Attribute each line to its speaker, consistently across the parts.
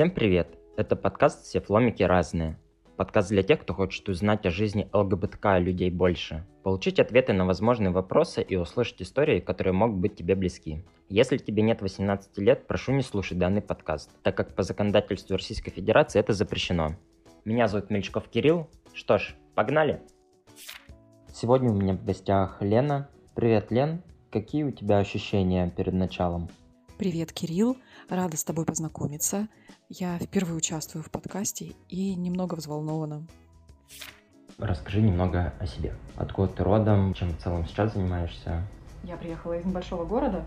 Speaker 1: Всем привет! Это подкаст «Все фломики разные». Подкаст для тех, кто хочет узнать о жизни ЛГБТК людей больше, получить ответы на возможные вопросы и услышать истории, которые могут быть тебе близки. Если тебе нет 18 лет, прошу не слушать данный подкаст, так как по законодательству Российской Федерации это запрещено. Меня зовут Мельчков Кирилл. Что ж, погнали! Сегодня у меня в гостях Лена. Привет, Лен. Какие у тебя ощущения перед началом?
Speaker 2: Привет, Кирилл. Рада с тобой познакомиться. Я впервые участвую в подкасте и немного взволнована.
Speaker 1: Расскажи немного о себе. Откуда ты родом, чем в целом сейчас занимаешься?
Speaker 3: Я приехала из небольшого города,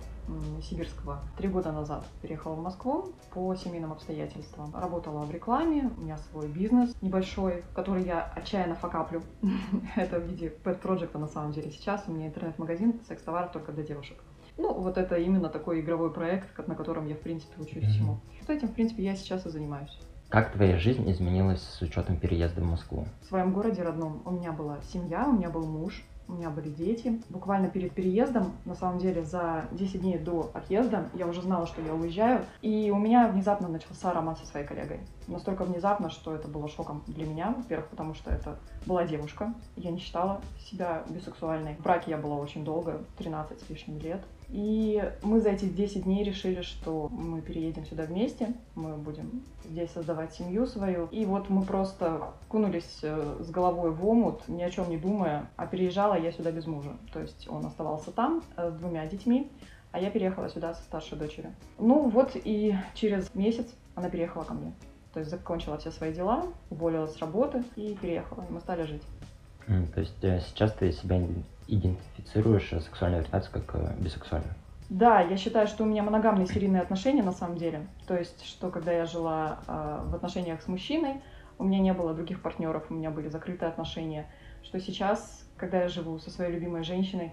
Speaker 3: сибирского, три года назад. Переехала в Москву по семейным обстоятельствам. Работала в рекламе, у меня свой бизнес небольшой, который я отчаянно факаплю. Это в виде пэт-проекта на самом деле. Сейчас у меня интернет-магазин секс-товаров только для девушек. Ну, вот это именно такой игровой проект, на котором я, в принципе, учусь всему. Вот этим, в принципе, я сейчас и занимаюсь.
Speaker 1: Как твоя жизнь изменилась с учетом переезда в Москву?
Speaker 3: В своем городе родном у меня была семья, у меня был муж, у меня были дети. Буквально перед переездом, на самом деле за 10 дней до отъезда, я уже знала, что я уезжаю. И у меня внезапно начался роман со своей коллегой. Настолько внезапно, что это было шоком для меня, во-первых, потому что это была девушка. Я не считала себя бисексуальной. В браке я была очень долго, 13 с лишним лет. И мы за эти 10 дней решили, что мы переедем сюда вместе, мы будем здесь создавать семью свою. И вот мы просто кунулись э, с головой в омут, ни о чем не думая, а переезжала я сюда без мужа. То есть он оставался там э, с двумя детьми, а я переехала сюда со старшей дочерью. Ну вот и через месяц она переехала ко мне. То есть закончила все свои дела, уволилась с работы и переехала, мы стали жить.
Speaker 1: То есть э, сейчас ты себя идентифицируешь сексуальную ориентацию как э, бисексуальную?
Speaker 3: Да, я считаю, что у меня моногамные серийные отношения на самом деле. То есть, что когда я жила э, в отношениях с мужчиной, у меня не было других партнеров, у меня были закрытые отношения. Что сейчас, когда я живу со своей любимой женщиной,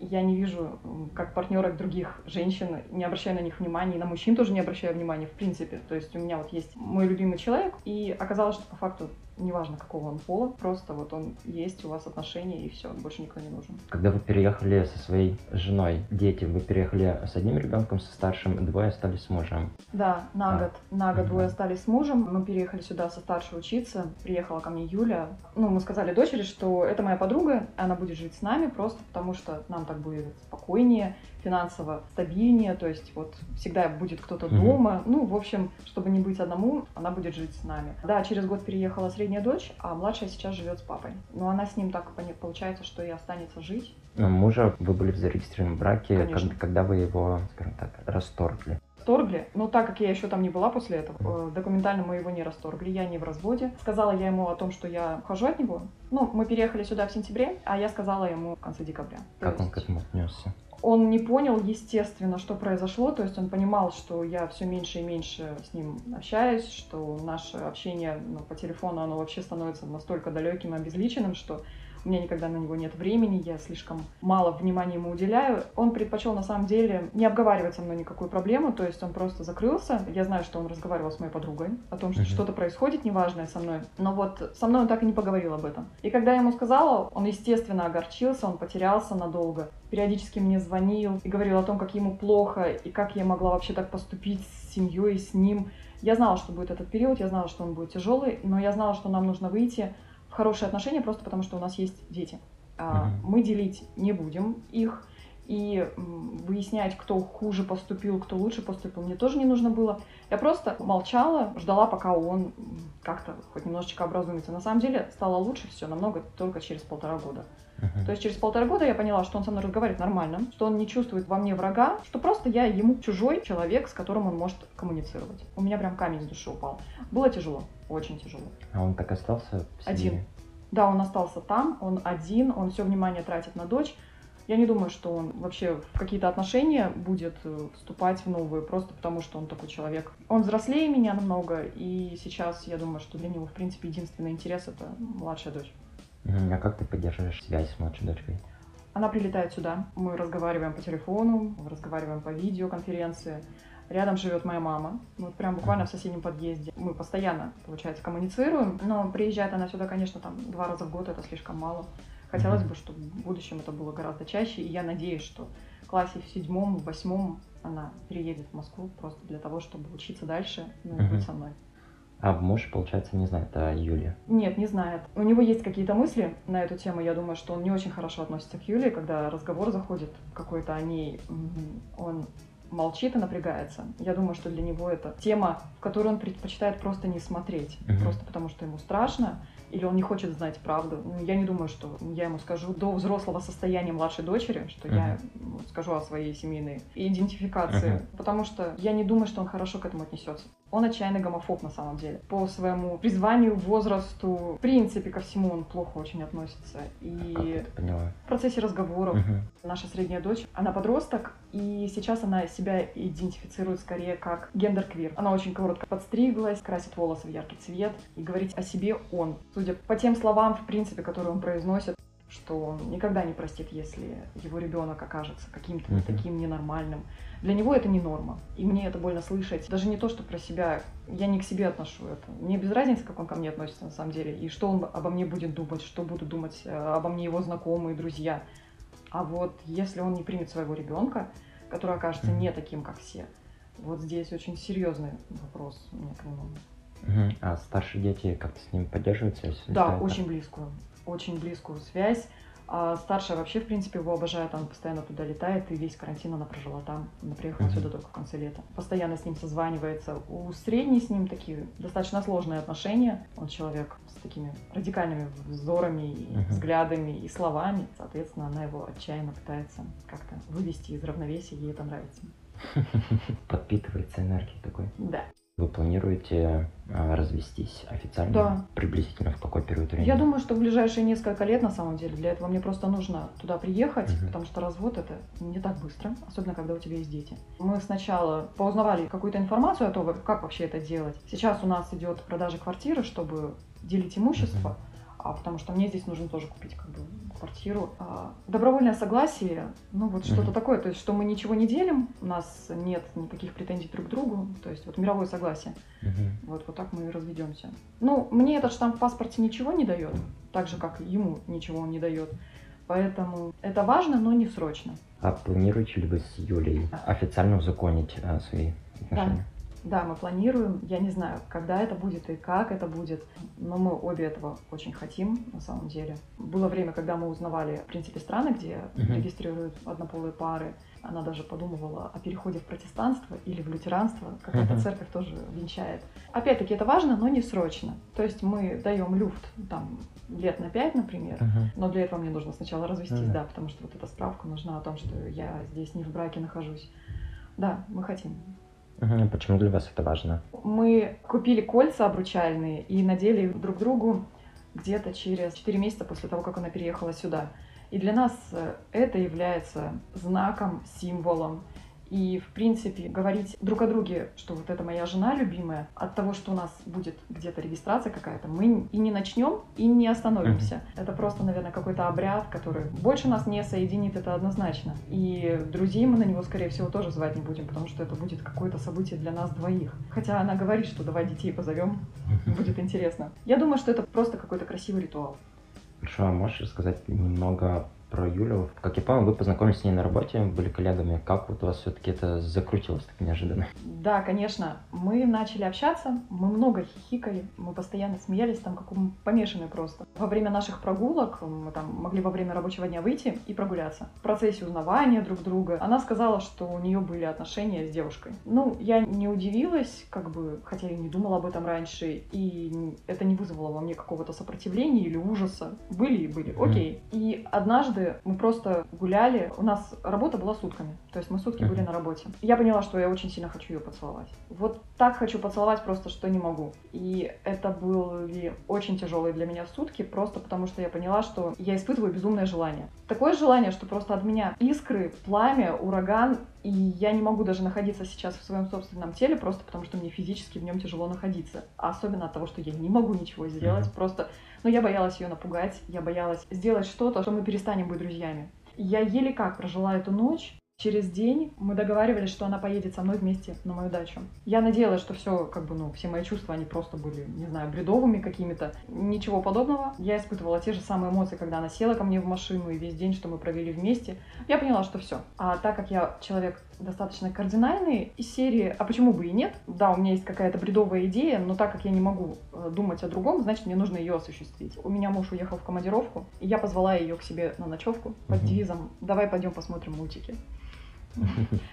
Speaker 3: я не вижу как партнерок других женщин, не обращаю на них внимания, и на мужчин тоже не обращаю внимания в принципе. То есть у меня вот есть мой любимый человек, и оказалось, что по факту неважно какого он пола, просто вот он есть, у вас отношения и все, больше никто не нужен.
Speaker 1: Когда вы переехали со своей женой, дети, вы переехали с одним ребенком, со старшим, двое остались с мужем?
Speaker 3: Да, на а. год. На год угу. двое остались с мужем. Мы переехали сюда со старшей учиться. Приехала ко мне Юля. Ну, мы сказали дочери, что это моя подруга, она будет жить с нами просто потому, что нам так будет спокойнее финансово стабильнее, то есть вот всегда будет кто-то mm-hmm. дома. Ну, в общем, чтобы не быть одному, она будет жить с нами. Да, через год переехала средняя дочь, а младшая сейчас живет с папой. Но она с ним так получается, что и останется жить.
Speaker 1: Но мужа вы были в зарегистрированном браке, когда, когда вы его, скажем так, расторгли?
Speaker 3: расторгли. Но так как я еще там не была после этого, э, документально мы его не расторгли, я не в разводе. Сказала я ему о том, что я ухожу от него. Ну, мы переехали сюда в сентябре, а я сказала ему в конце декабря.
Speaker 1: Как То он есть... к этому отнесся?
Speaker 3: Он не понял, естественно, что произошло, то есть он понимал, что я все меньше и меньше с ним общаюсь, что наше общение ну, по телефону, оно вообще становится настолько далеким и обезличенным, что у меня никогда на него нет времени, я слишком мало внимания ему уделяю. Он предпочел на самом деле не обговаривать со мной никакую проблему, то есть он просто закрылся. Я знаю, что он разговаривал с моей подругой о том, что mm-hmm. что-то происходит неважное со мной, но вот со мной он так и не поговорил об этом. И когда я ему сказала, он, естественно, огорчился, он потерялся надолго. Периодически мне звонил и говорил о том, как ему плохо и как я могла вообще так поступить с семьей, с ним. Я знала, что будет этот период, я знала, что он будет тяжелый, но я знала, что нам нужно выйти хорошие отношения просто потому, что у нас есть дети. Mm-hmm. Мы делить не будем их. И выяснять, кто хуже поступил, кто лучше поступил, мне тоже не нужно было. Я просто молчала, ждала, пока он как-то хоть немножечко образумится. На самом деле стало лучше все намного только через полтора года. Uh-huh. То есть через полтора года я поняла, что он со мной разговаривает нормально, что он не чувствует во мне врага, что просто я ему чужой человек, с которым он может коммуницировать. У меня прям камень с души упал. Было тяжело, очень тяжело.
Speaker 1: А он так остался?
Speaker 3: Один. Да, он остался там, он один, он все внимание тратит на дочь. Я не думаю, что он вообще в какие-то отношения будет э, вступать в новые, просто потому что он такой человек. Он взрослее меня намного, и сейчас я думаю, что для него, в принципе, единственный интерес — это младшая дочь.
Speaker 1: А как ты поддерживаешь связь с младшей дочкой?
Speaker 3: Она прилетает сюда, мы разговариваем по телефону, разговариваем по видеоконференции. Рядом живет моя мама, вот прям буквально в соседнем подъезде. Мы постоянно, получается, коммуницируем, но приезжает она сюда, конечно, там два раза в год, это слишком мало. Хотелось бы, чтобы в будущем это было гораздо чаще, и я надеюсь, что в классе в седьмом, в восьмом она переедет в Москву просто для того, чтобы учиться дальше, ну и быть со мной.
Speaker 1: А муж, получается, не знает о Юле.
Speaker 3: Нет, не знает. У него есть какие-то мысли на эту тему. Я думаю, что он не очень хорошо относится к Юле, когда разговор заходит какой-то о ней. Он молчит и напрягается. Я думаю, что для него это тема, в которую он предпочитает просто не смотреть.
Speaker 1: Мгм.
Speaker 3: Просто потому, что ему страшно, или он не хочет знать правду. Ну, Я не думаю, что я ему скажу до взрослого состояния младшей дочери, что я м, скажу о своей семейной идентификации,
Speaker 1: Мгм.
Speaker 3: потому что я не думаю, что он хорошо к этому отнесется. Он отчаянный гомофоб на самом деле. По своему призванию, возрасту, в принципе, ко всему он плохо очень относится. И
Speaker 1: поняла?
Speaker 3: в процессе разговоров
Speaker 1: Мгм.
Speaker 3: наша средняя дочь, она подросток, и сейчас она себя идентифицирует скорее как гендер-квир. Она очень коротко подстриглась, красит волосы в яркий цвет, и говорить о себе он. Судя по тем словам, в принципе, которые он произносит, что он никогда не простит, если его ребенок окажется каким-то
Speaker 1: Мгм.
Speaker 3: таким ненормальным. Для него это не норма. И мне это больно слышать. Даже не то, что про себя. Я не к себе отношу это. Мне без разницы, как он ко мне относится на самом деле. И что он обо мне будет думать, что будут думать э, обо мне его знакомые, друзья. А вот если он не примет своего ребенка, который окажется не таким, как все, вот здесь очень серьезный вопрос у меня к нему.
Speaker 1: А старшие дети как-то с ним поддерживают связь?
Speaker 3: Да, очень близкую, очень близкую связь. А старшая вообще, в принципе, его обожает, она постоянно туда летает, и весь карантин она прожила там. Она приехала
Speaker 1: Мгм.
Speaker 3: сюда только в конце лета. Постоянно с ним созванивается. У средней с ним такие достаточно сложные отношения. Он человек с такими радикальными взорами, и
Speaker 1: Мгм.
Speaker 3: взглядами и словами. Соответственно, она его отчаянно пытается как-то вывести из равновесия, ей это нравится.
Speaker 1: Подпитывается энергией такой.
Speaker 3: Да.
Speaker 1: Вы планируете а, развестись официально?
Speaker 3: Да.
Speaker 1: Приблизительно в какой период времени?
Speaker 3: Я думаю, что в ближайшие несколько лет, на самом деле, для этого мне просто нужно туда приехать,
Speaker 1: Мгм.
Speaker 3: потому что развод это не так быстро, особенно когда у тебя есть дети. Мы сначала поузнавали какую-то информацию о том, как вообще это делать. Сейчас у нас идет продажа квартиры, чтобы делить имущество,
Speaker 1: Мгм.
Speaker 3: А потому что мне здесь нужно тоже купить как бы квартиру. А, добровольное согласие, ну вот что-то
Speaker 1: Мгм.
Speaker 3: такое, то есть что мы ничего не делим, у нас нет никаких претензий друг к другу, то есть вот мировое согласие.
Speaker 1: Мгм.
Speaker 3: Вот, вот так мы и разведемся. Ну, мне этот штамп в паспорте ничего не дает, так же, как и ему ничего он не дает. Поэтому это важно, но не срочно.
Speaker 1: А планируете ли вы с Юлей официально узаконить а, свои отношения?
Speaker 3: Да, мы планируем. Я не знаю, когда это будет и как это будет, но мы обе этого очень хотим, на самом деле. Было время, когда мы узнавали, в принципе, страны, где
Speaker 1: Мгм.
Speaker 3: регистрируют однополые пары. Она даже подумывала о переходе в протестанство или в лютеранство. Какая-то
Speaker 1: Мгм.
Speaker 3: церковь тоже венчает. Опять-таки, это важно, но не срочно. То есть мы даем люфт там лет на пять, например,
Speaker 1: Мгм.
Speaker 3: но для этого мне нужно сначала развестись,
Speaker 1: Мгм.
Speaker 3: да, потому что вот эта справка нужна о том, что я здесь не в браке нахожусь. Да, мы хотим.
Speaker 1: Почему для вас это важно?
Speaker 3: Мы купили кольца обручальные и надели друг другу где-то через 4 месяца после того, как она переехала сюда. И для нас э, это является знаком, символом. И, в принципе, говорить друг о друге, что вот это моя жена любимая, от того, что у нас будет где-то регистрация какая-то, мы и не начнем, и не остановимся. Это просто, наверное, какой-то обряд, который больше нас не соединит, это однозначно. И друзей мы на него, скорее всего, тоже звать не будем, потому что это будет какое-то событие для нас двоих. Хотя она говорит, что давай детей позовем, будет интересно. Я думаю, что это просто какой-то красивый ритуал.
Speaker 1: Хорошо, а можешь рассказать немного про Юлю? Как я понял, вы познакомились с ней на работе, были коллегами. Как вот у вас все-таки это закрутилось так неожиданно?
Speaker 3: Да, конечно. Мы начали общаться, мы много хихикали, мы постоянно смеялись, там как помешанные просто. Во время наших прогулок мы там могли во время рабочего дня выйти и прогуляться. В процессе узнавания друг друга она сказала, что у нее были отношения с девушкой. Ну, я не удивилась, как бы, хотя я не думала об этом раньше, и это не вызвало во мне какого-то сопротивления или ужаса. Были и были, окей. И однажды мы просто гуляли, у нас работа была сутками, то есть мы сутки были на работе. Я поняла, что я очень сильно хочу ее поцеловать. Вот так хочу поцеловать просто, что не могу. И это были очень тяжелые для меня сутки, просто потому что я поняла, что я испытываю безумное желание. Такое желание, что просто от меня искры, пламя, ураган, и я не могу даже находиться сейчас в своем собственном теле, просто потому что мне физически в нем тяжело находиться. А особенно от того, что я не могу ничего сделать, просто... Но я боялась ее напугать, я боялась сделать что-то, что мы перестанем быть друзьями. Я еле как прожила эту ночь. Через день мы договаривались, что она поедет со мной вместе на мою дачу. Я надеялась, что все, как бы, ну, все мои чувства, они просто были, не знаю, бредовыми какими-то. Ничего подобного. Я испытывала те же самые эмоции, когда она села ко мне в машину, и весь день, что мы провели вместе. Я поняла, что все. А так как я человек достаточно кардинальные из серии «А почему бы и нет?» Да, у меня есть какая-то бредовая идея, но так как я не могу э, думать о другом, значит, мне нужно ее осуществить. У меня муж уехал в командировку, и я позвала ее к себе на ночевку под девизом «Давай пойдем посмотрим мультики».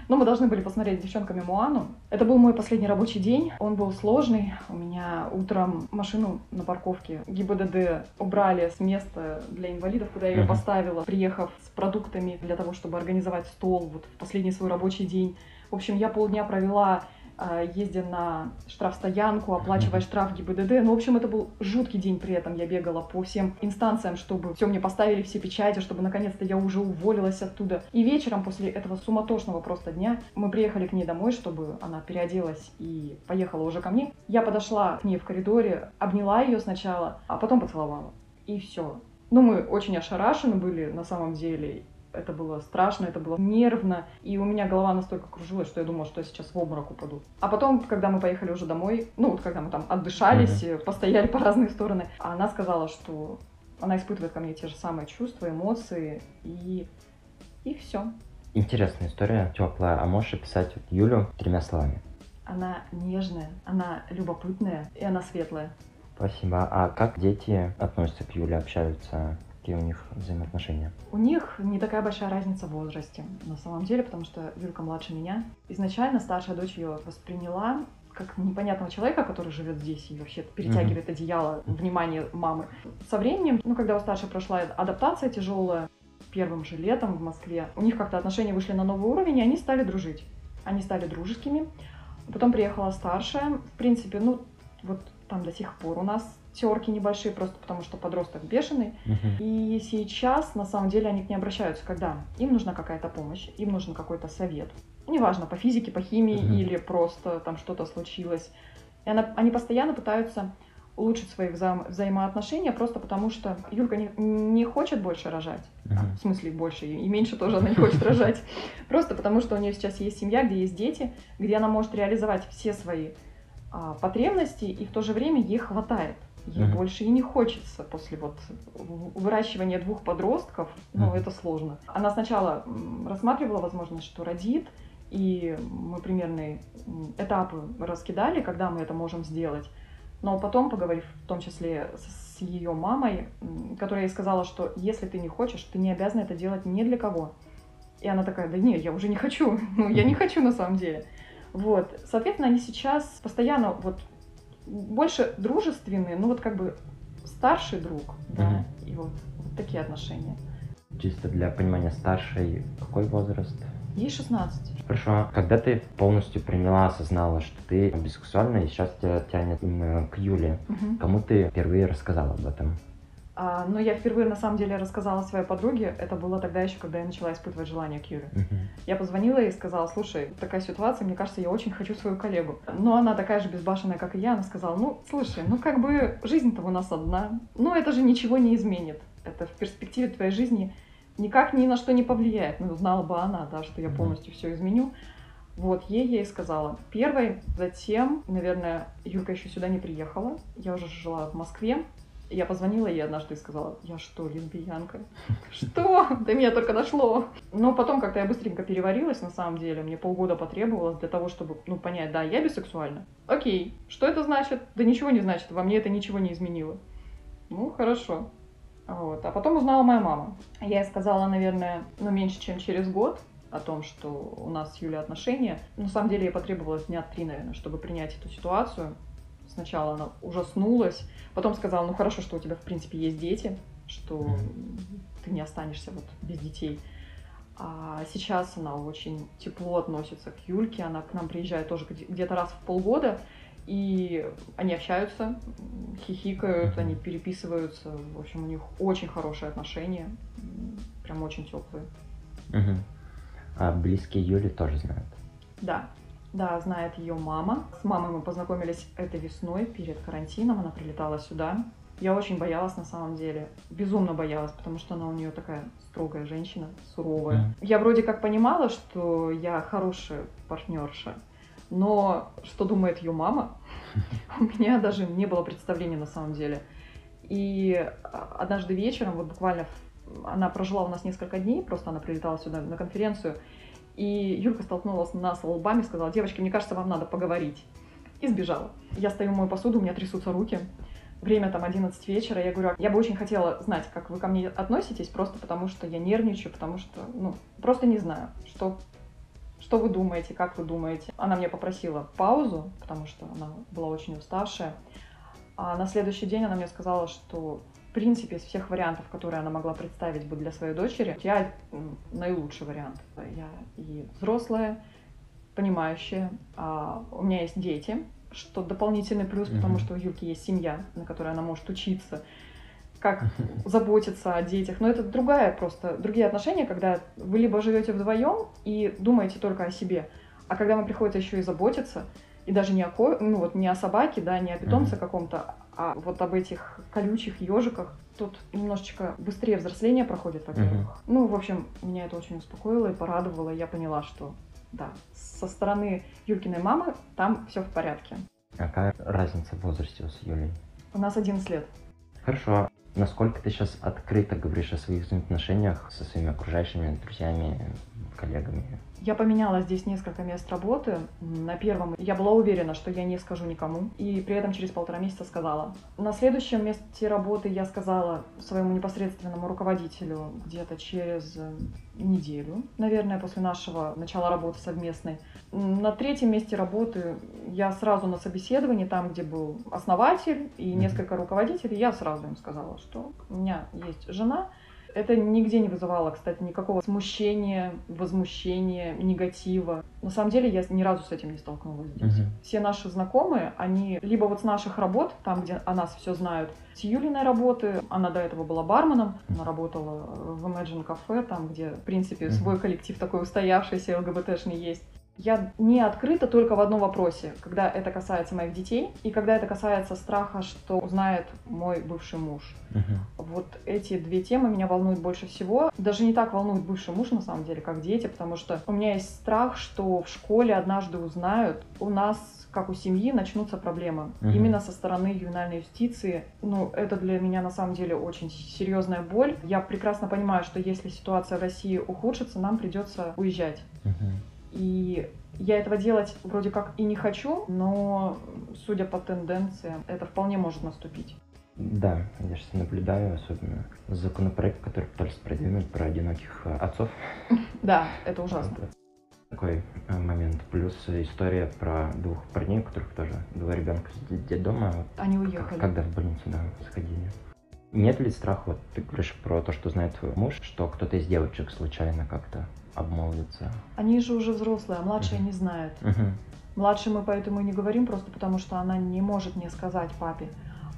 Speaker 3: Но мы должны были посмотреть с девчонками Муану. Это был мой последний рабочий день. Он был сложный. У меня утром машину на парковке ГИБДД убрали с места для инвалидов, куда я ее поставила, приехав с продуктами для того, чтобы организовать стол вот в последний свой рабочий день. В общем, я полдня провела ездя на штрафстоянку, оплачивая штраф ГИБДД. Ну, в общем, это был жуткий день при этом. Я бегала по всем инстанциям, чтобы все мне поставили, все печати, чтобы наконец-то я уже уволилась оттуда. И вечером после этого суматошного просто дня мы приехали к ней домой, чтобы она переоделась и поехала уже ко мне. Я подошла к ней в коридоре, обняла ее сначала, а потом поцеловала. И все. Ну, мы очень ошарашены были на самом деле. Это было страшно, это было нервно, и у меня голова настолько кружилась, что я думала, что я сейчас в обморок упаду. А потом, когда мы поехали уже домой, ну вот когда мы там отдышались, mm-hmm. постояли по разные стороны, она сказала, что она испытывает ко мне те же самые чувства, эмоции, и, и все.
Speaker 1: Интересная история, теплая. А можешь описать вот Юлю тремя словами?
Speaker 3: Она нежная, она любопытная и она светлая.
Speaker 1: Спасибо. А как дети относятся к Юле, общаются? Какие у них взаимоотношения?
Speaker 3: У них не такая большая разница в возрасте, на самом деле, потому что Юлька младше меня. Изначально старшая дочь ее восприняла как непонятного человека, который живет здесь и вообще перетягивает mm-hmm. одеяло, внимание мамы. Со временем, ну, когда у старшей прошла адаптация тяжелая, первым же летом в Москве, у них как-то отношения вышли на новый уровень, и они стали дружить. Они стали дружескими. Потом приехала старшая. В принципе, ну, вот там до сих пор у нас терки небольшие, просто потому что подросток бешеный. Uh-huh. И сейчас, на самом деле, они к ней обращаются, когда им нужна какая-то помощь, им нужен какой-то совет. Неважно, по физике, по химии uh-huh. или просто там что-то случилось. И она, они постоянно пытаются улучшить свои вза- взаимоотношения, просто потому что Юлька не, не хочет больше рожать. Uh-huh. В смысле, больше, и меньше тоже она не хочет рожать. Просто потому что у нее сейчас есть семья, где есть дети, где она может реализовать все свои а, потребности, и в то же время ей хватает. Ей mm-hmm. больше и не хочется после вот выращивания двух подростков, ну, mm-hmm. это сложно. Она сначала рассматривала возможность, что родит, и мы примерные этапы раскидали, когда мы это можем сделать. Но потом, поговорив в том числе с ее мамой, которая ей сказала, что если ты не хочешь, ты не обязана это делать ни для кого. И она такая, да нет, я уже не хочу, ну я не хочу на самом деле. Вот, соответственно, они сейчас постоянно вот больше дружественные, ну вот как бы старший друг, да, и вот, вот такие отношения.
Speaker 1: Чисто для понимания, старший какой возраст?
Speaker 3: Ей 16.
Speaker 1: Хорошо. Когда ты полностью приняла, осознала, что ты бисексуальна, и сейчас тебя тянет именно к Юле, угу. кому ты впервые рассказала об этом?
Speaker 3: А, но я впервые, на самом деле, рассказала своей подруге. Это было тогда еще, когда я начала испытывать желание к Юре. Uh-huh. Я позвонила и сказала, слушай, такая ситуация, мне кажется, я очень хочу свою коллегу. Но она такая же безбашенная, как и я. Она сказала, ну, слушай, ну как бы жизнь-то у нас одна. Но это же ничего не изменит. Это в перспективе твоей жизни никак ни на что не повлияет. Ну, знала бы она, да, что я полностью все изменю. Вот, ей я и сказала. Первой, затем, наверное, Юрка еще сюда не приехала. Я уже жила в Москве. Я позвонила ей однажды и сказала, я что, лесбиянка? Что? До меня только дошло. Но потом как-то я быстренько переварилась, на самом деле. Мне полгода потребовалось для того, чтобы, ну, понять, да, я бисексуальна. Окей, что это значит? Да ничего не значит, во мне это ничего не изменило. Ну, хорошо. Вот. А потом узнала моя мама. Я ей сказала, наверное, ну, меньше, чем через год о том, что у нас с Юлей отношения. На самом деле, ей потребовалось дня три, наверное, чтобы принять эту ситуацию. Сначала она ужаснулась, потом сказала, ну хорошо, что у тебя в принципе есть дети, что ты не останешься вот без детей. А сейчас она очень тепло относится к Юльке, она к нам приезжает тоже где-то раз в полгода, и они общаются, хихикают, они переписываются, в общем, у них очень хорошие отношения, прям очень теплые.
Speaker 1: Mm-hmm. А близкие Юли тоже знают?
Speaker 3: Да, да, знает ее мама. С мамой мы познакомились этой весной перед карантином. Она прилетала сюда. Я очень боялась на самом деле. Безумно боялась, потому что она у нее такая строгая женщина, суровая. Я вроде как понимала, что я хорошая партнерша, но что думает ее мама, у меня даже не было представления на самом деле. И однажды вечером, вот буквально она прожила у нас несколько дней, просто она прилетала сюда на конференцию, И Юлька столкнулась нас лбами, сказала, девочки, мне кажется, вам надо поговорить. И сбежала. Я стою, мою посуду, у меня трясутся руки. Время там 11 вечера, я говорю, я бы очень хотела знать, как вы ко мне относитесь, просто потому что я нервничаю, потому что, ну, просто не знаю, что что вы думаете, как вы думаете. Она мне попросила паузу, потому что она была очень уставшая. А на следующий день она мне сказала, что принципе из всех вариантов, которые она могла представить бы для своей дочери, я наилучший вариант. Я и взрослая, понимающая, а у меня есть дети, что дополнительный плюс, потому что у Юльки есть семья, на которой она может учиться, как заботиться о детях. Но это другая просто, другие отношения, когда вы либо живете вдвоем и думаете только о себе, а когда вам приходится еще и заботиться, и даже не о, ну, вот не о собаке, да, не о питомце mm-hmm. каком-то, а вот об этих колючих ежиках. Тут немножечко быстрее взросление проходит, во-первых. Mm-hmm. Ну, в общем, меня это очень успокоило и порадовало. Я поняла, что да, со стороны Юлькиной мамы там все в порядке.
Speaker 1: Какая разница в возрасте с Юлей?
Speaker 3: У нас 11 лет.
Speaker 1: Хорошо. Насколько ты сейчас открыто говоришь о своих взаимоотношениях со своими окружающими друзьями, коллегами?
Speaker 3: Я поменяла здесь несколько мест работы. На первом я была уверена, что я не скажу никому, и при этом через полтора месяца сказала. На следующем месте работы я сказала своему непосредственному руководителю где-то через неделю, наверное, после нашего начала работы совместной. На третьем месте работы я сразу на собеседовании, там, где был основатель и несколько руководителей, я сразу им сказала, что у меня есть жена, это нигде не вызывало, кстати, никакого смущения, возмущения, негатива. На самом деле я ни разу с этим не столкнулась здесь. Угу. Все наши знакомые, они либо вот с наших работ, там, где о нас все знают, с Юлиной работы, она до этого была барменом, она работала в Imagine Cafe, там, где, в принципе, свой коллектив такой устоявшийся, ЛГБТшный есть. Я не открыта только в одном вопросе, когда это касается моих детей и когда это касается страха, что узнает мой бывший муж. Угу. Вот эти две темы меня волнуют больше всего. Даже не так волнует бывший муж, на самом деле, как дети, потому что у меня есть страх, что в школе однажды узнают, у нас как у семьи начнутся проблемы. Угу. Именно со стороны ювенальной юстиции. Ну, это для меня на самом деле очень серьезная боль. Я прекрасно понимаю, что если ситуация в России ухудшится, нам придется уезжать. Угу. И я этого делать вроде как и не хочу, но, судя по тенденциям, это вполне может наступить.
Speaker 1: Да, я сейчас наблюдаю, особенно законопроект, который пытались продвинуть про одиноких э, отцов.
Speaker 3: Да, это ужасно.
Speaker 1: Такой э, момент. Плюс история про двух парней, у которых тоже два ребенка с детдома.
Speaker 3: Они уехали.
Speaker 1: Когда в больницу, да, сходили. Нет ли страха, вот ты говоришь про то, что знает твой муж, что кто-то из девочек случайно как-то обмолвится?
Speaker 3: Они же уже взрослые, а младшие не знают. Младшей мы поэтому и не говорим, просто потому что она не может мне сказать папе.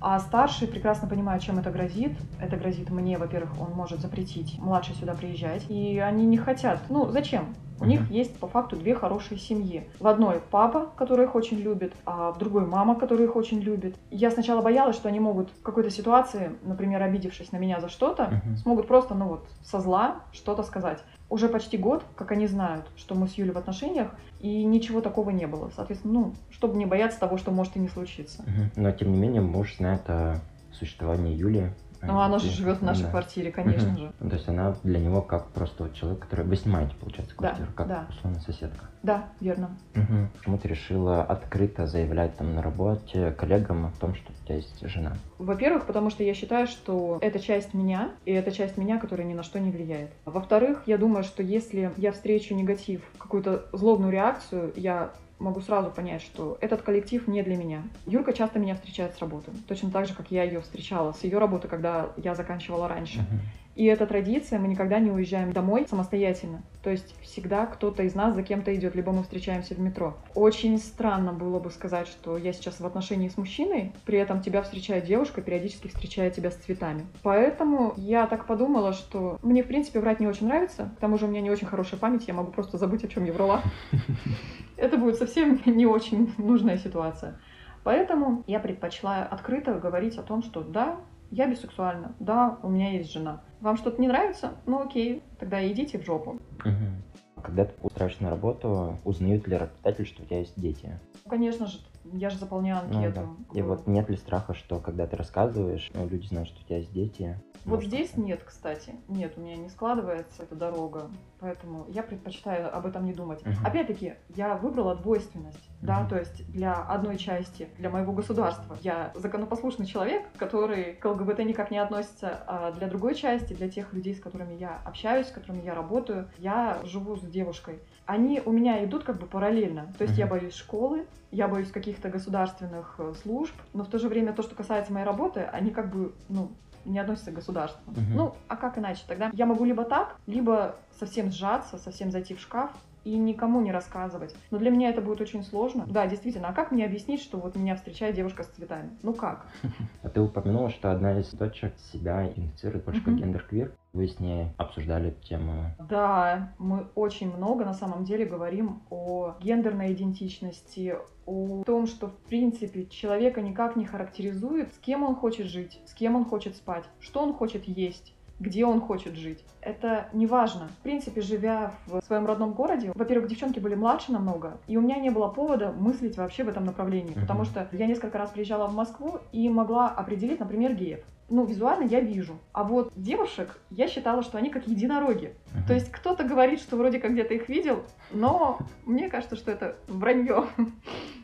Speaker 3: А старший прекрасно понимает, чем это грозит. Это грозит мне, во-первых, он может запретить младший сюда приезжать. И они не хотят. Ну, зачем? У них есть по факту две хорошие семьи. В одной папа, который их очень любит, а в другой мама, которая их очень любит. Я сначала боялась, что они могут в какой-то ситуации, например, обидевшись на меня за что-то, uh-huh. смогут просто, ну вот, со зла что-то сказать. Уже почти год, как они знают, что мы с Юлей в отношениях, и ничего такого не было. Соответственно, ну, чтобы не бояться того, что может и не случиться.
Speaker 1: Но, тем не менее, муж знает о существовании Юли
Speaker 3: ну, она же живет в нашей да. квартире, конечно же.
Speaker 1: Ну, то есть она для него как просто вот человек, который... Вы снимаете, получается, квартиру, да, как да. условно соседка.
Speaker 3: Да, верно.
Speaker 1: Угу. Почему ты решила открыто заявлять там на работе коллегам о том, что у тебя есть жена?
Speaker 3: Во-первых, потому что я считаю, что это часть меня, и это часть меня, которая ни на что не влияет. Во-вторых, я думаю, что если я встречу негатив, какую-то злобную реакцию, я могу сразу понять, что этот коллектив не для меня. Юрка часто меня встречает с работы, точно так же, как я ее встречала с ее работы, когда я заканчивала раньше. Uh-huh. И эта традиция, мы никогда не уезжаем домой самостоятельно. То есть всегда кто-то из нас за кем-то идет, либо мы встречаемся в метро. Очень странно было бы сказать, что я сейчас в отношении с мужчиной, при этом тебя встречает девушка, периодически встречает тебя с цветами. Поэтому я так подумала, что мне, в принципе, врать не очень нравится. К тому же у меня не очень хорошая память, я могу просто забыть, о чем я врала. Это будет совсем не очень нужная ситуация. Поэтому я предпочла открыто говорить о том, что да, я бисексуальна, да, у меня есть жена. Вам что-то не нравится? Ну окей, тогда идите в жопу.
Speaker 1: Угу. Когда ты устраиваешься на работу, узнают ли работодатель, что у тебя есть дети?
Speaker 3: Конечно же, Я же заполняю
Speaker 1: Ну
Speaker 3: анкету.
Speaker 1: да. И вот нет ли страха, что когда ты рассказываешь, ну, люди знают, что у тебя есть дети?
Speaker 3: Вот здесь
Speaker 1: как-то-
Speaker 3: нет, кстати. Нет, у меня не складывается эта дорога. Поэтому я предпочитаю об этом не думать.
Speaker 1: Мгм.
Speaker 3: Опять-таки, я выбрала двойственность. Да,
Speaker 1: Мгм.
Speaker 3: то есть для одной части, для моего государства, я законопослушный человек, который к ЛГБТ никак не относится, а для другой части, для тех людей, с которыми я общаюсь, с которыми я работаю, я живу с девушкой. Они у меня идут как бы параллельно. То есть я
Speaker 1: Мгм.
Speaker 3: боюсь школы, я боюсь каких-то государственных э, служб, но в то же время то, что касается моей работы, они как бы, ну, не относятся к государству.
Speaker 1: Мгм.
Speaker 3: Ну, а как иначе? Тогда я могу либо так, либо совсем сжаться, совсем зайти в шкаф и никому не рассказывать. Но для меня это будет очень сложно. Да, действительно, а как мне объяснить, что вот меня встречает девушка с цветами? Ну как?
Speaker 1: А ты упомянула, что одна из дочек себя идентифицирует больше как гендер-квир. Вы с ней обсуждали тему.
Speaker 3: Да, мы очень много на самом деле говорим о гендерной идентичности, о том, что в принципе человека никак не характеризует, с кем он хочет жить, с кем он хочет спать, что он хочет есть где он хочет жить. Это не важно. В принципе, живя в своем родном городе, во-первых, девчонки были младше намного, и у меня не было повода мыслить вообще в этом направлении,
Speaker 1: Мгм.
Speaker 3: потому что я несколько раз приезжала в Москву и могла определить, например, геев. Ну, визуально я вижу. А вот девушек я считала, что они как единороги.
Speaker 1: Мгм.
Speaker 3: То есть кто-то говорит, что вроде как где-то их видел, но мне кажется, что это вранье.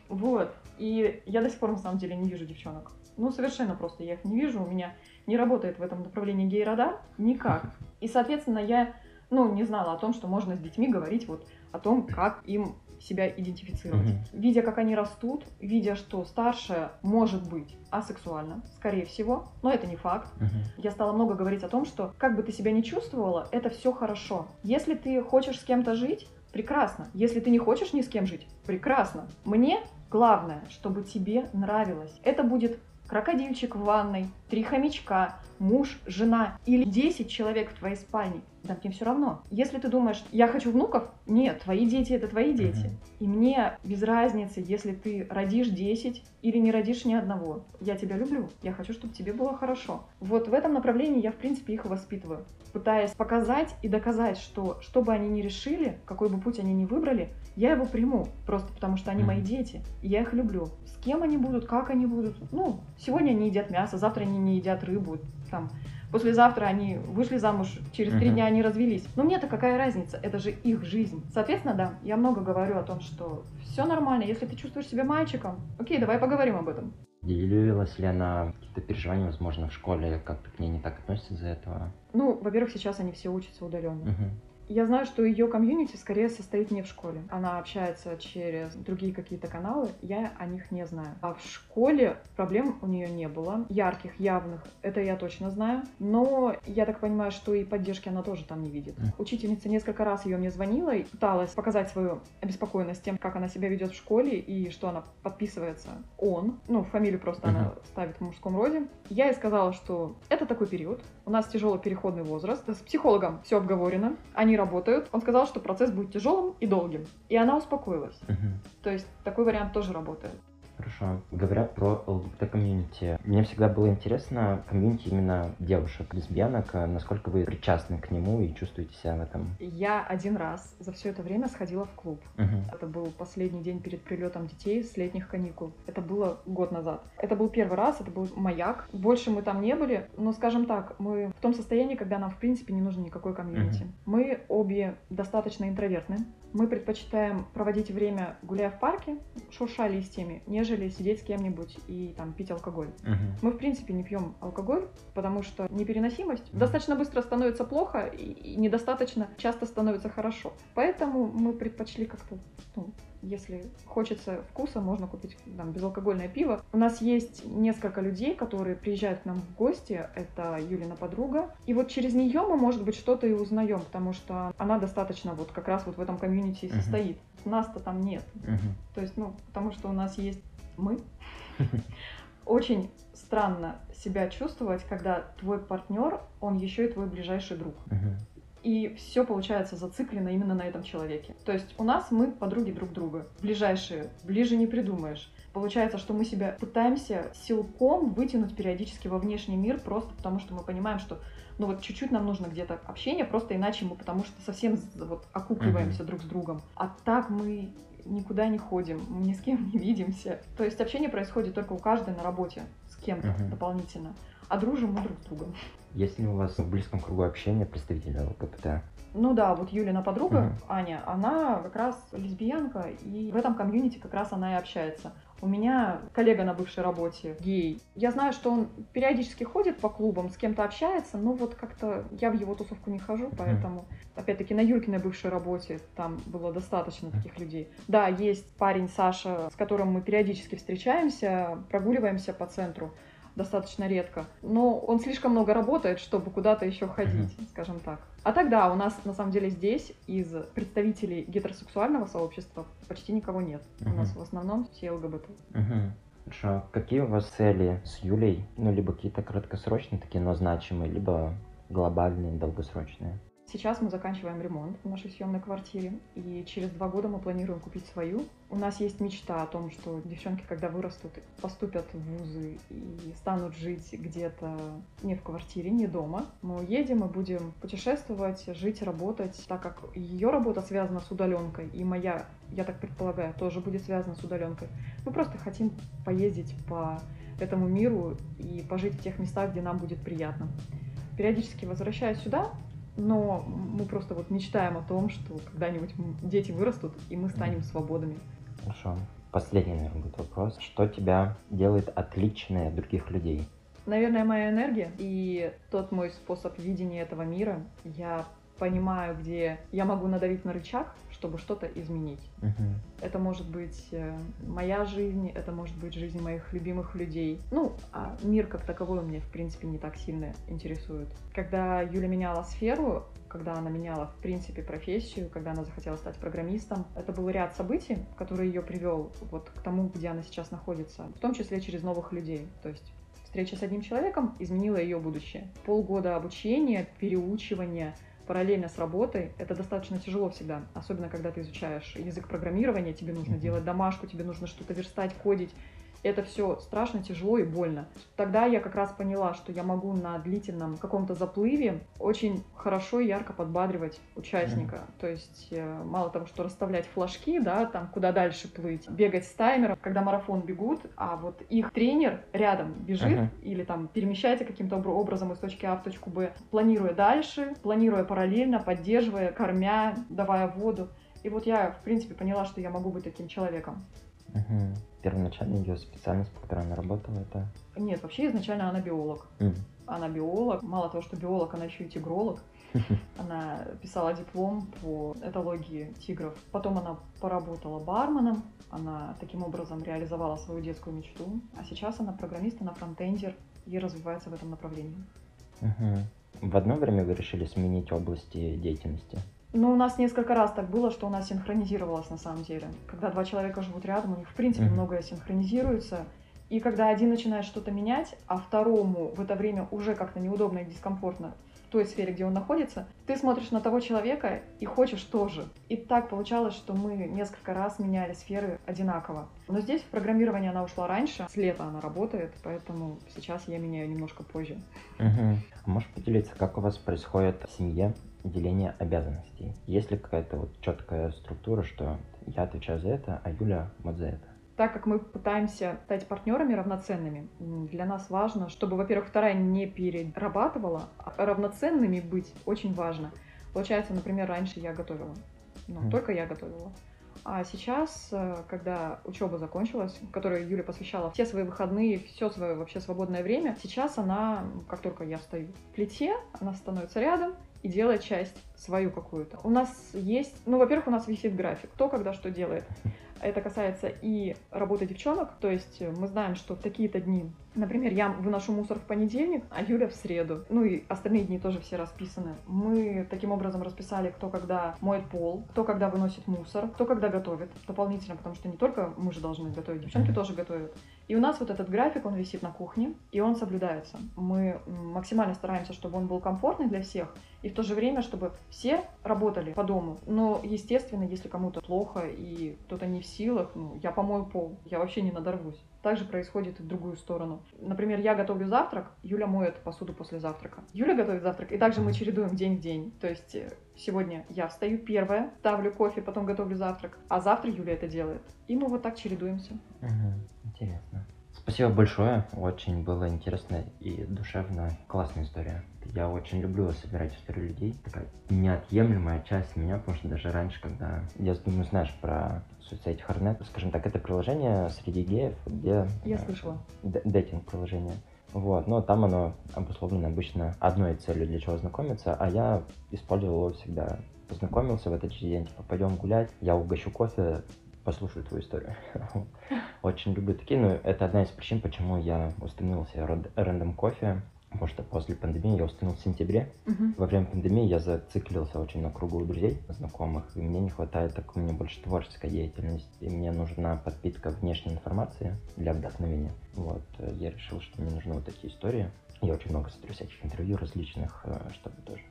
Speaker 3: Вот. И я до сих пор на самом деле не вижу девчонок. Ну, совершенно просто я их не вижу. У меня не работает в этом направлении гей-радар никак. И, соответственно, я, ну, не знала о том, что можно с детьми говорить вот о том, как им себя идентифицировать.
Speaker 1: Мгм.
Speaker 3: Видя, как они растут, видя, что старшая может быть асексуальна, скорее всего, но это не факт,
Speaker 1: Мгм.
Speaker 3: я стала много говорить о том, что как бы ты себя ни чувствовала, это все хорошо. Если ты хочешь с кем-то жить, прекрасно. Если ты не хочешь ни с кем жить, прекрасно. Мне главное, чтобы тебе нравилось. Это будет крокодильчик в ванной, три хомячка, муж, жена или 10 человек в твоей спальне. Да мне все равно. Если ты думаешь, я хочу внуков, нет, твои дети это твои дети.
Speaker 1: Мгм.
Speaker 3: И мне без разницы, если ты родишь 10 или не родишь ни одного. Я тебя люблю. Я хочу, чтобы тебе было хорошо. Вот в этом направлении я, в принципе, их воспитываю. Пытаясь показать и доказать, что что бы они ни решили, какой бы путь они ни выбрали, я его приму. Просто потому что они мои дети. И я их люблю. С кем они будут, как они будут. Ну, сегодня они едят мясо, завтра они не едят рыбу. Там, Послезавтра они вышли замуж, через три дня они развелись. Но мне-то какая разница? Это же их жизнь. Соответственно, да, я много говорю о том, что все нормально. Если ты чувствуешь себя мальчиком, окей, давай поговорим об этом.
Speaker 1: Делилась ли она какие-то переживания, возможно, в школе, как-то к ней не так относятся из-за этого?
Speaker 3: Ну, во-первых, сейчас они все учатся удаленно.
Speaker 1: Мгм.
Speaker 3: Я знаю, что ее комьюнити скорее состоит не в школе. Она общается через другие какие-то каналы, я о них не знаю. А в школе проблем у нее не было, ярких, явных, это я точно знаю. Но я так понимаю, что и поддержки она тоже там не видит. Учительница несколько раз ее мне звонила и пыталась показать свою обеспокоенность тем, как она себя ведет в школе и что она подписывается он. Ну, фамилию просто она ставит в мужском роде. Я ей сказала, что это такой период, у нас тяжелый переходный возраст. С психологом все обговорено, они работают. Он сказал, что процесс будет тяжелым и долгим. И она успокоилась.
Speaker 1: Мгм.
Speaker 3: То есть такой вариант тоже работает.
Speaker 1: Хорошо. Говоря про ЛГБТ-комьюнити, мне всегда было интересно комьюнити именно девушек, лесбиянок, а насколько вы причастны к нему и чувствуете себя в этом?
Speaker 3: Я один раз за все это время сходила в клуб.
Speaker 1: Мгм.
Speaker 3: Это был последний день перед прилетом детей с летних каникул. Это было год назад. Это был первый раз, это был маяк. Больше мы там не были, но, скажем так, мы в том состоянии, когда нам, в принципе, не нужен никакой комьюнити.
Speaker 1: Мгм.
Speaker 3: Мы обе достаточно интровертны. Мы предпочитаем проводить время, гуляя в парке, шурша листьями, нежели сидеть с кем-нибудь и там пить алкоголь.
Speaker 1: Мгм.
Speaker 3: Мы, в принципе, не пьем алкоголь, потому что непереносимость
Speaker 1: Мгм.
Speaker 3: достаточно быстро становится плохо и, недостаточно часто становится хорошо. Поэтому мы предпочли как-то, ну, если хочется вкуса, можно купить там, безалкогольное пиво. У нас есть несколько людей, которые приезжают к нам в гости. Это Юлина подруга. И вот через нее мы, может быть, что-то и узнаем, потому что она достаточно вот как раз вот в этом комьюнити и состоит. Нас-то там нет.
Speaker 1: Мгм.
Speaker 3: То есть, ну, потому что у нас есть мы. Очень странно себя чувствовать, когда твой партнер, он еще и твой ближайший друг. И все получается зациклено именно на этом человеке. То есть у нас мы подруги друг друга. Ближайшие. Ближе не придумаешь. Получается, что мы себя пытаемся силком вытянуть периодически во внешний мир, просто потому что мы понимаем, что ну вот чуть-чуть нам нужно где-то общение, просто иначе мы потому что совсем вот окукливаемся друг с другом. А так мы никуда не ходим, мы ни с кем не видимся. То есть общение происходит только у каждой на работе с кем-то
Speaker 1: Мгм.
Speaker 3: дополнительно. А дружим мы друг с другом.
Speaker 1: Есть ли у вас в близком кругу общения представители ЛГБТ?
Speaker 3: Ну да, вот Юлина подруга,
Speaker 1: Мгм.
Speaker 3: Аня, она как раз лесбиянка, и в этом комьюнити как раз она и общается. У меня коллега на бывшей работе, гей. Я знаю, что он периодически ходит по клубам, с кем-то общается, но вот как-то я в его тусовку не хожу, поэтому, опять-таки, на Юлькиной бывшей работе там было достаточно таких людей. Да, есть парень Саша, с которым мы периодически встречаемся, прогуливаемся по центру, достаточно редко. Но он слишком много работает, чтобы куда-то еще ходить, скажем так. А тогда у нас на самом деле здесь из представителей гетеросексуального сообщества почти никого нет. У нас в основном все ЛГБТ.
Speaker 1: Мгм. Хорошо. Какие у вас цели с Юлей? Ну, либо какие-то краткосрочные такие, но значимые, либо глобальные, долгосрочные.
Speaker 3: Сейчас мы заканчиваем ремонт в нашей съемной квартире, и через два года мы планируем купить свою. У нас есть мечта о том, что девчонки, когда вырастут, поступят в вузы и станут жить где-то не в квартире, не дома. Мы уедем и будем путешествовать, жить, работать, так как ее работа связана с удаленкой, и моя, я так предполагаю, тоже будет связана с удаленкой. Мы просто хотим поездить по этому миру и пожить в тех местах, где нам будет приятно. Периодически возвращаюсь сюда, но мы просто вот мечтаем о том, что когда-нибудь дети вырастут, и мы станем свободными.
Speaker 1: Хорошо. Последний, наверное, будет вопрос. Что тебя делает отличной от других людей?
Speaker 3: Наверное, моя энергия и тот мой способ видения этого мира. Я понимаю, где я могу надавить на рычаг, чтобы что-то изменить.
Speaker 1: Мгм.
Speaker 3: Это может быть э, моя жизнь, это может быть жизнь моих любимых людей. Ну, а мир как таковой меня, в принципе, не так сильно интересует. Когда Юля меняла сферу, когда она меняла, в принципе, профессию, когда она захотела стать программистом, это был ряд событий, который ее привел вот к тому, где она сейчас находится, в том числе через новых людей. То есть встреча с одним человеком изменила ее будущее. Полгода обучения, переучивания, параллельно с работой, это достаточно тяжело всегда. Особенно, когда ты изучаешь язык программирования, тебе нужно делать домашку, тебе нужно что-то верстать, кодить. Это все страшно, тяжело и больно. Тогда я как раз поняла, что я могу на длительном каком-то заплыве очень хорошо и ярко подбадривать участника. То есть э, мало того, что расставлять флажки, да, там куда дальше плыть, бегать с таймером, когда марафон бегут, а вот их тренер рядом бежит
Speaker 1: Ага.
Speaker 3: или там перемещается каким-то обра- образом из точки А в точку Б, планируя дальше, планируя параллельно, поддерживая, кормя, давая воду. И вот я, в принципе, поняла, что я могу быть таким человеком.
Speaker 1: Мгм. Первоначально ее специальность, по которой она работала, это...
Speaker 3: Нет, вообще изначально она биолог.
Speaker 1: М.
Speaker 3: Она биолог. Мало того, что биолог, она еще и тигролог. Она писала диплом по этологии тигров. Потом она поработала барменом. Она таким образом реализовала свою детскую мечту. А сейчас она программист, она фронтендер и развивается в этом направлении.
Speaker 1: Мгм. В одно время вы решили сменить области деятельности?
Speaker 3: Ну, у нас несколько раз так было, что у нас синхронизировалось на самом деле. Когда два человека живут рядом, у них в принципе
Speaker 1: Мгм.
Speaker 3: многое синхронизируется. И когда один начинает что-то менять, а второму в это время уже как-то неудобно и дискомфортно в той сфере, где он находится, ты смотришь на того человека и хочешь тоже. И так получалось, что мы несколько раз меняли сферы одинаково. Но здесь в программировании она ушла раньше, с лета она работает, поэтому сейчас я меняю немножко позже.
Speaker 1: А можешь поделиться, как у вас происходит в семье деление обязанностей? Есть ли какая-то вот четкая структура, что я отвечаю за это, а Юля вот за это?
Speaker 3: так как мы пытаемся стать партнерами равноценными, для нас важно, чтобы, во-первых, вторая не перерабатывала, а равноценными быть очень важно. Получается, например, раньше я готовила, ну,
Speaker 1: Мгм.
Speaker 3: только я готовила. А сейчас, э, когда учеба закончилась, которой Юля посвящала все свои выходные, все свое вообще свободное время, сейчас она, как только я встаю в плите, она становится рядом и делает часть свою какую-то. У нас есть, ну, во-первых, у нас висит график, кто когда что делает. Это касается и работы девчонок, то есть мы знаем, что в такие-то дни, например, я выношу мусор в понедельник, а Юля в среду. Ну и остальные дни тоже все расписаны. Мы таким образом расписали, кто когда моет пол, кто когда выносит мусор, кто когда готовит дополнительно, потому что не только мы же должны готовить, девчонки тоже готовят. И у нас вот этот график, он висит на кухне, и он соблюдается. Мы максимально стараемся, чтобы он был комфортный для всех, и в то же время, чтобы все работали по дому. Но, естественно, если кому-то плохо и кто-то не в силах, ну, я помою пол, я вообще не надорвусь. также происходит и в другую сторону. Например, я готовлю завтрак, Юля моет посуду после завтрака. Юля готовит завтрак, и также мы чередуем день в день. То есть э, сегодня я встаю первая, ставлю кофе, потом готовлю завтрак, а завтра Юля это делает. И мы вот так чередуемся.
Speaker 1: Угу, интересно. Спасибо большое, очень было интересно и душевно. Классная история. Я очень люблю собирать истории людей. Такая неотъемлемая часть меня, потому что даже раньше, когда, я думаю, знаешь про соцсеть Хорнет, скажем так, это приложение среди геев, где...
Speaker 3: Я слышала.
Speaker 1: Дейтинг-приложение. Вот, но там оно обусловлено обычно одной целью, для чего знакомиться, а я использовал его всегда. Познакомился в этот же день, типа, пойдем гулять, я угощу кофе, послушаю твою историю. Очень люблю такие, но это одна из причин, почему я установил себе рандом кофе, потому что после пандемии я установил в сентябре.
Speaker 3: Мгм.
Speaker 1: Во время пандемии я зациклился очень на кругу друзей, знакомых, и мне не хватает так, мне больше творческой деятельности, и мне нужна подпитка внешней информации для вдохновения. Вот, э, я решил, что мне нужны вот такие истории. Я очень много смотрю всяких интервью различных, э, чтобы тоже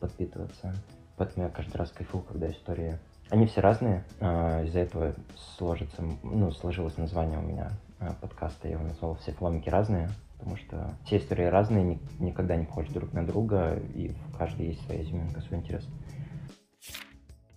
Speaker 1: подпитываться. Поэтому я каждый раз кайфую, когда истории... Они все разные, а, из-за этого сложится, ну, сложилось название у меня а, подкаста, я его назвал «Все фломики разные», потому что все истории разные, ни- никогда не похожи друг на друга, и в каждой есть своя изюминка, свой интерес.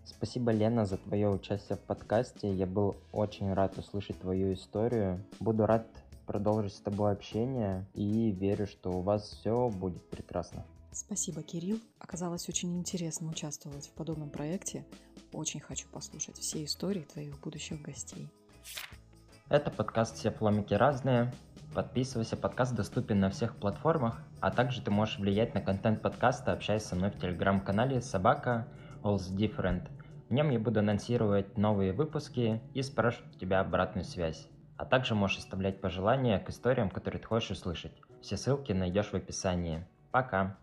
Speaker 1: Спасибо, Лена, за твое участие в подкасте. Я был очень рад услышать твою историю. Буду рад продолжить с тобой общение и верю, что у вас все будет прекрасно.
Speaker 2: Спасибо, Кирилл. Оказалось очень интересно участвовать в подобном проекте. Очень хочу послушать все истории твоих будущих гостей.
Speaker 1: Это подкаст «Все фломики разные». Подписывайся, подкаст доступен на всех платформах, а также ты можешь влиять на контент подкаста, общаясь со мной в телеграм-канале «Собака All's Different». В нем я буду анонсировать новые выпуски и спрашивать у тебя обратную связь. А также можешь оставлять пожелания к историям, которые ты хочешь услышать. Все ссылки найдешь в описании. Пока!